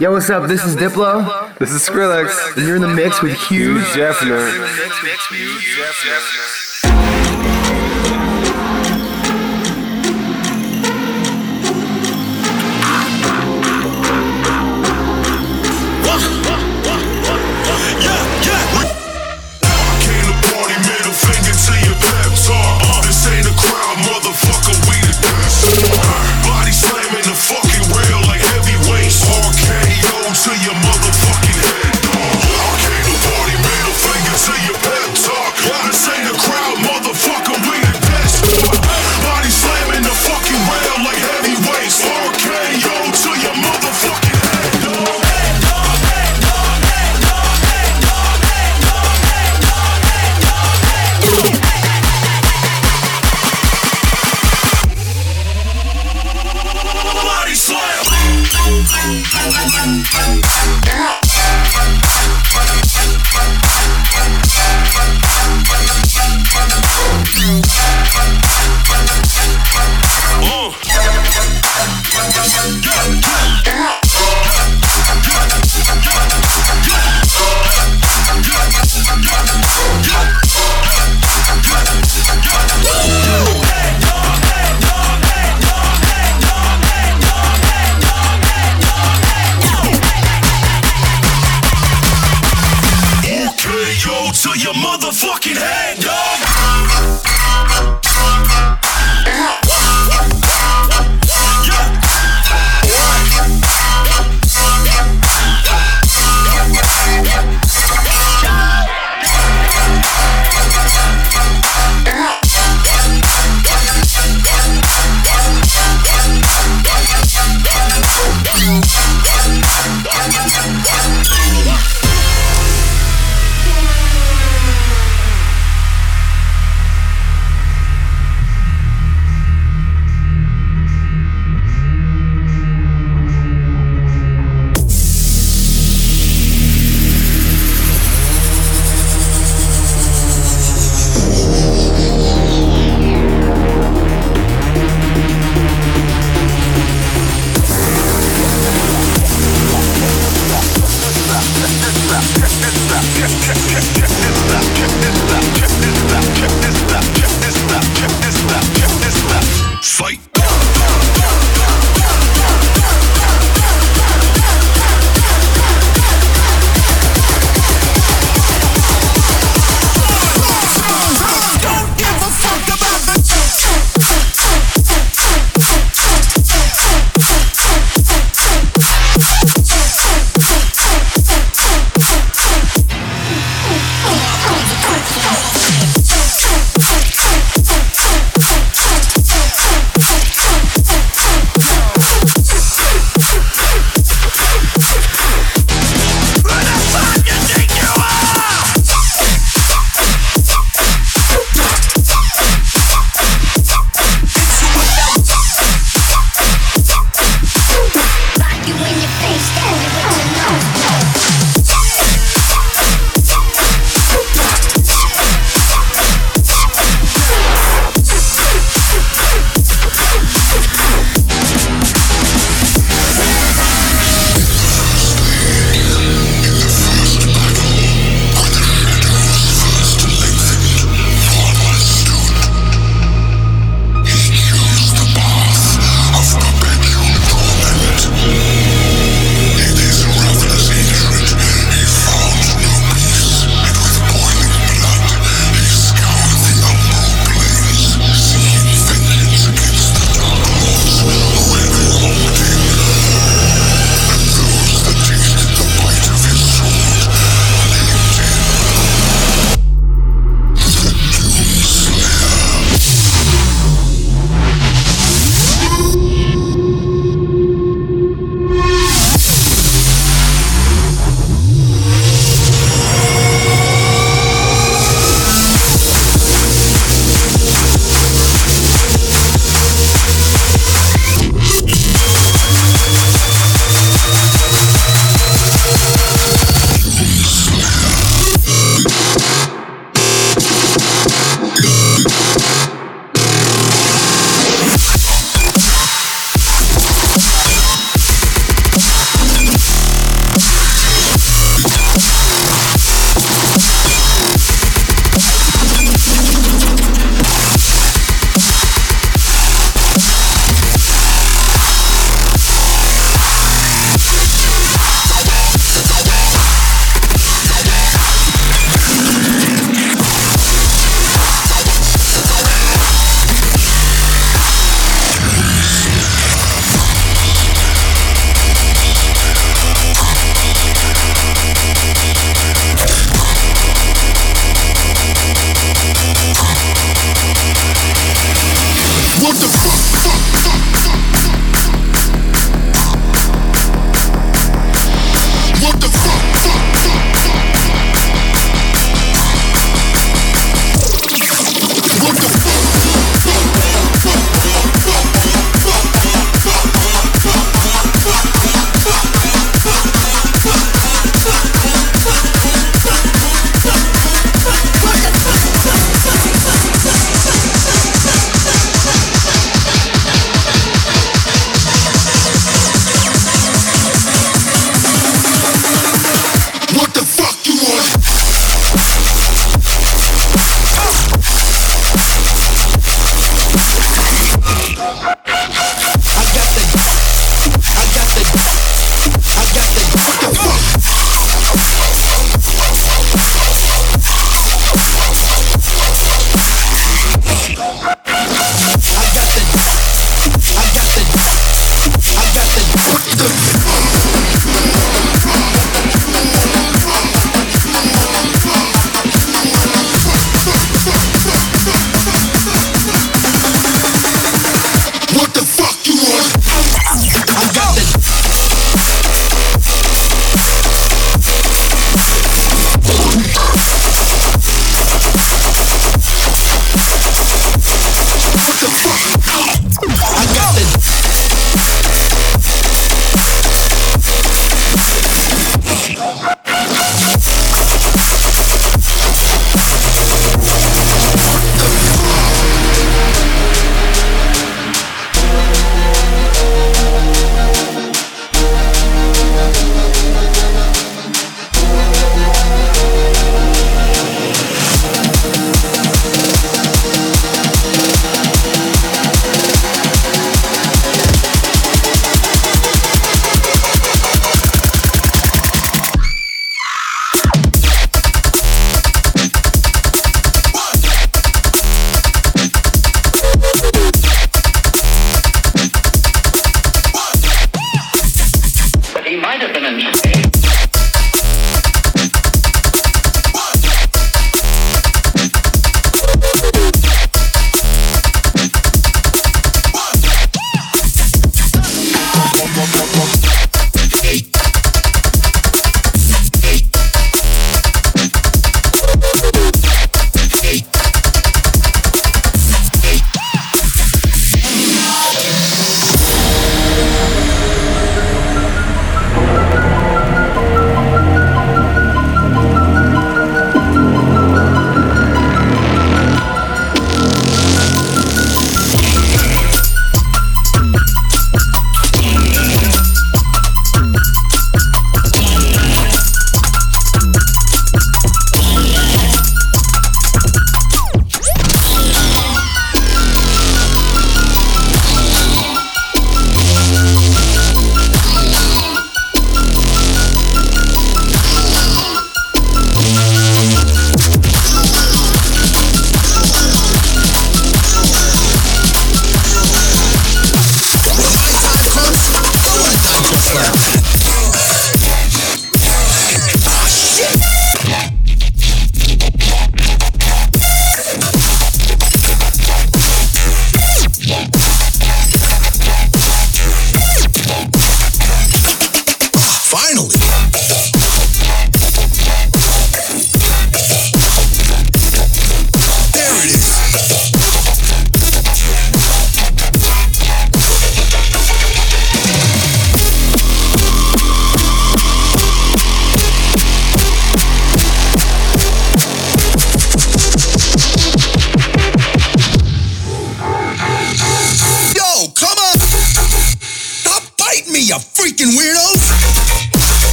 Yo, what's up? What's this, up? Is Diplo. This is Skrillex. And you're in the mix with Hugh Jeffner.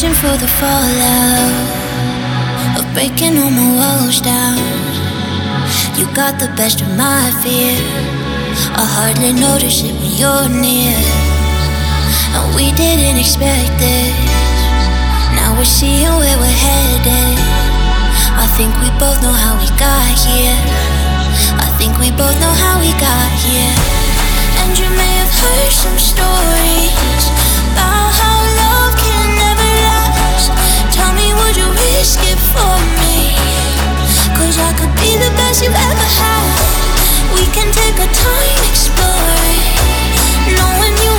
Bracing for the fallout of breaking all my walls down. You got the best of my fear. I hardly notice it when you're near. And we didn't expect this. Now we're seeing where we're headed. I think we both know how we got here. I think we both know how we got here. And you may have heard some stories about how I could be the best you've ever had. We can take our time exploring. Knowing you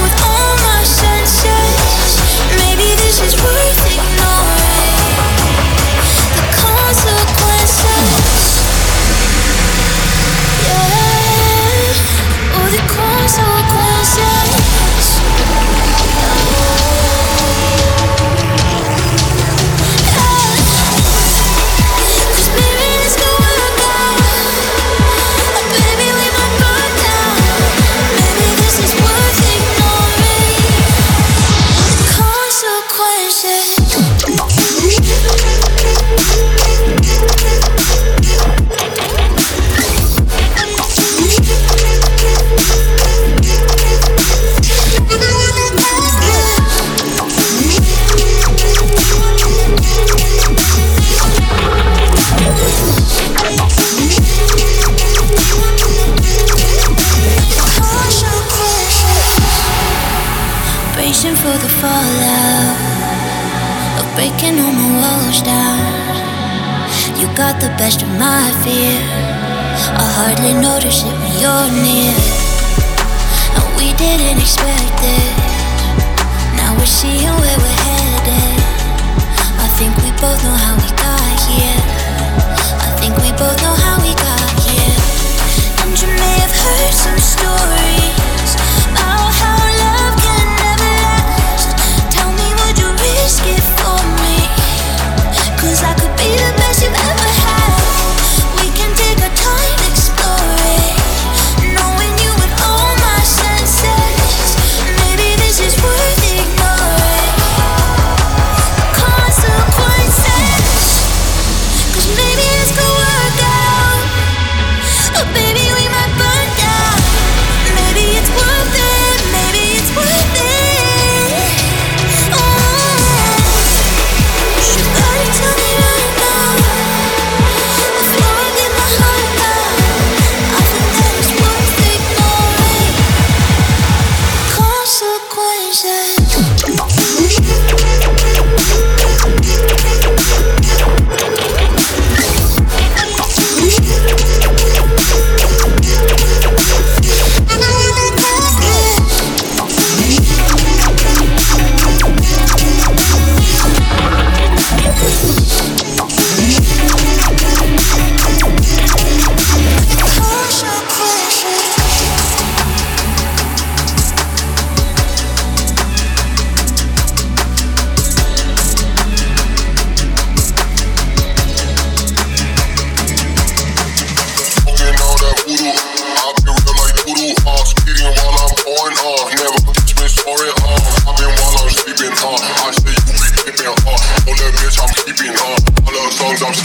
For the fallout of breaking all my walls down. You got the best of my fear. I hardly notice it when you're near. And we didn't expect it. Now we're seeing where we're headed. I think we both know how we got here. I think we both know how we got here. And you may have heard some stories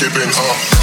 songs I'm uh.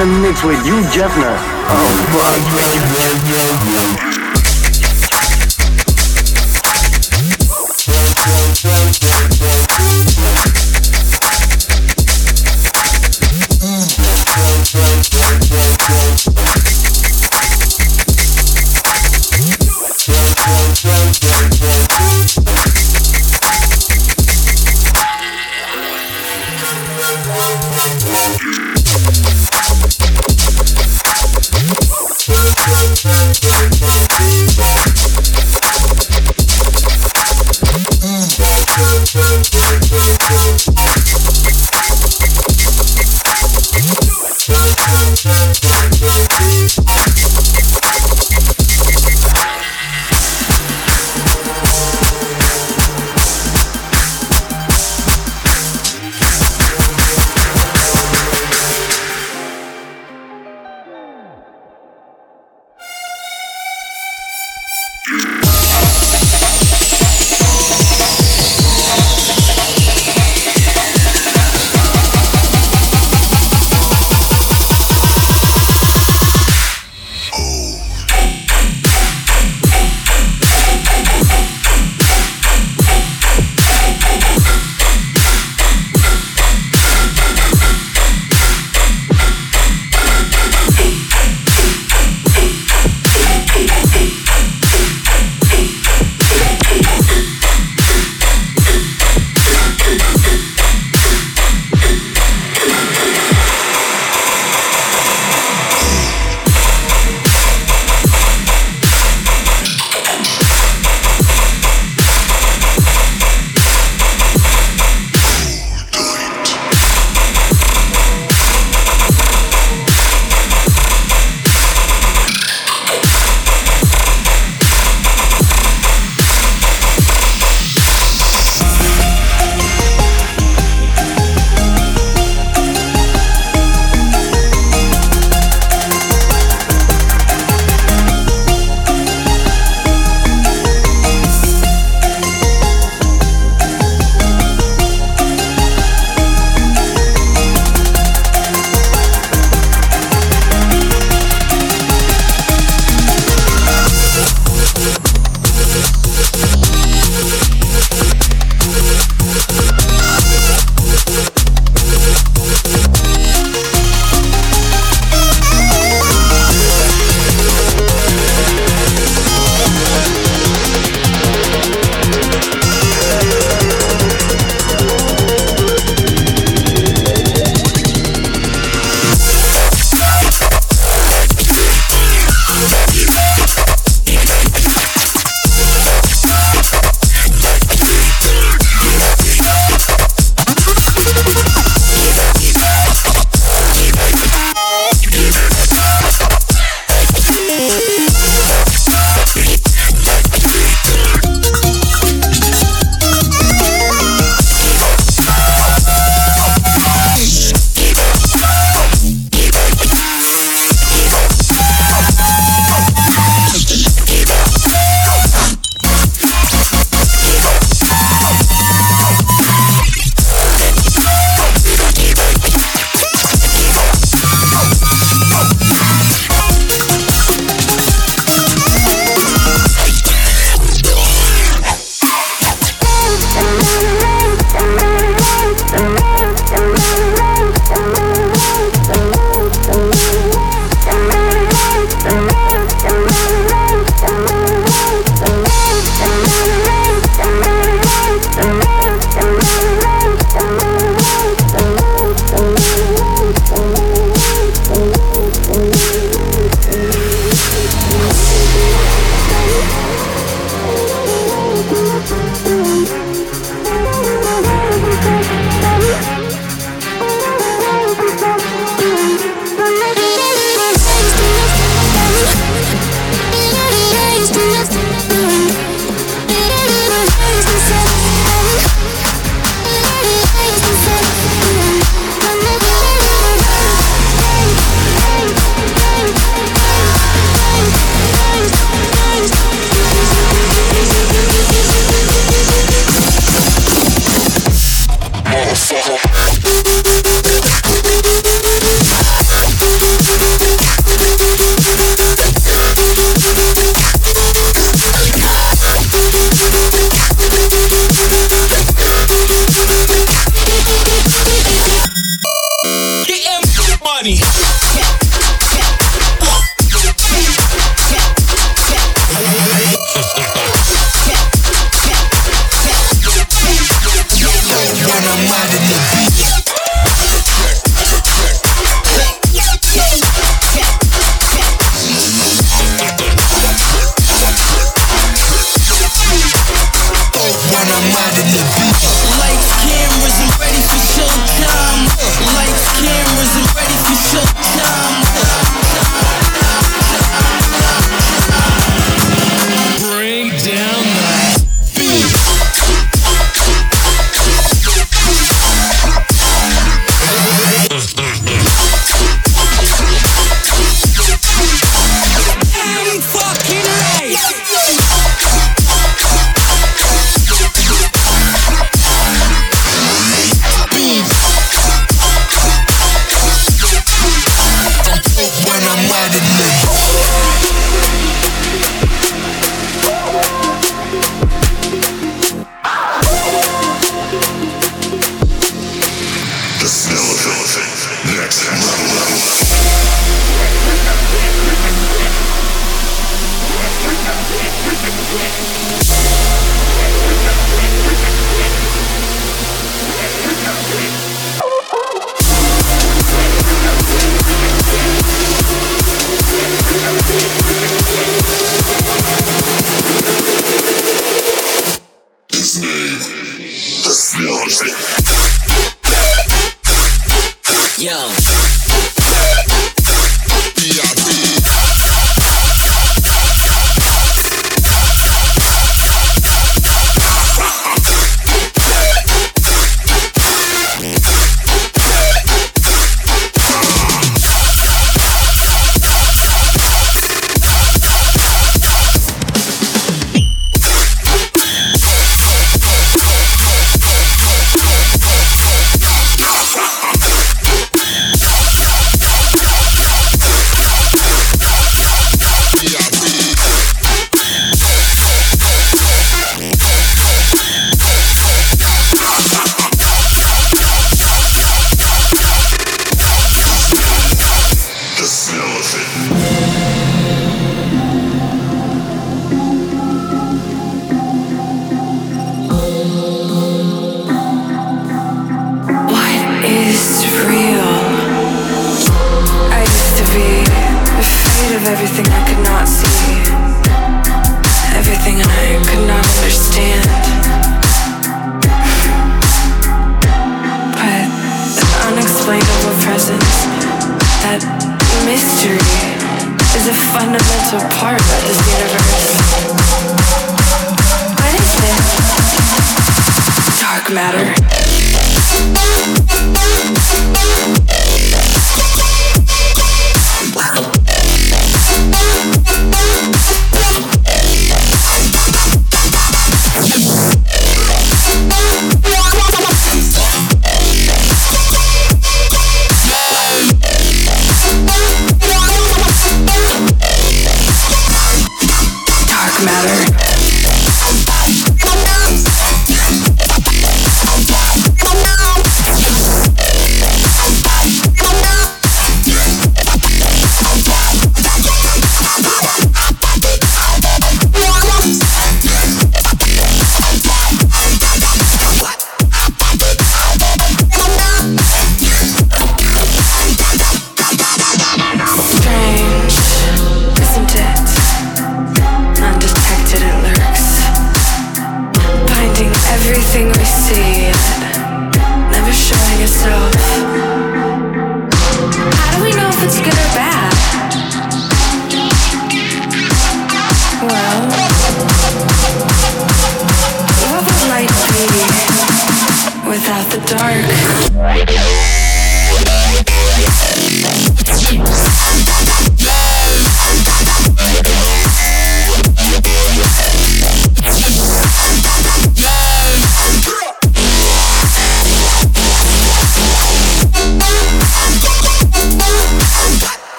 In the mix with Hugh Jeffner. Oh, fuck.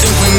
I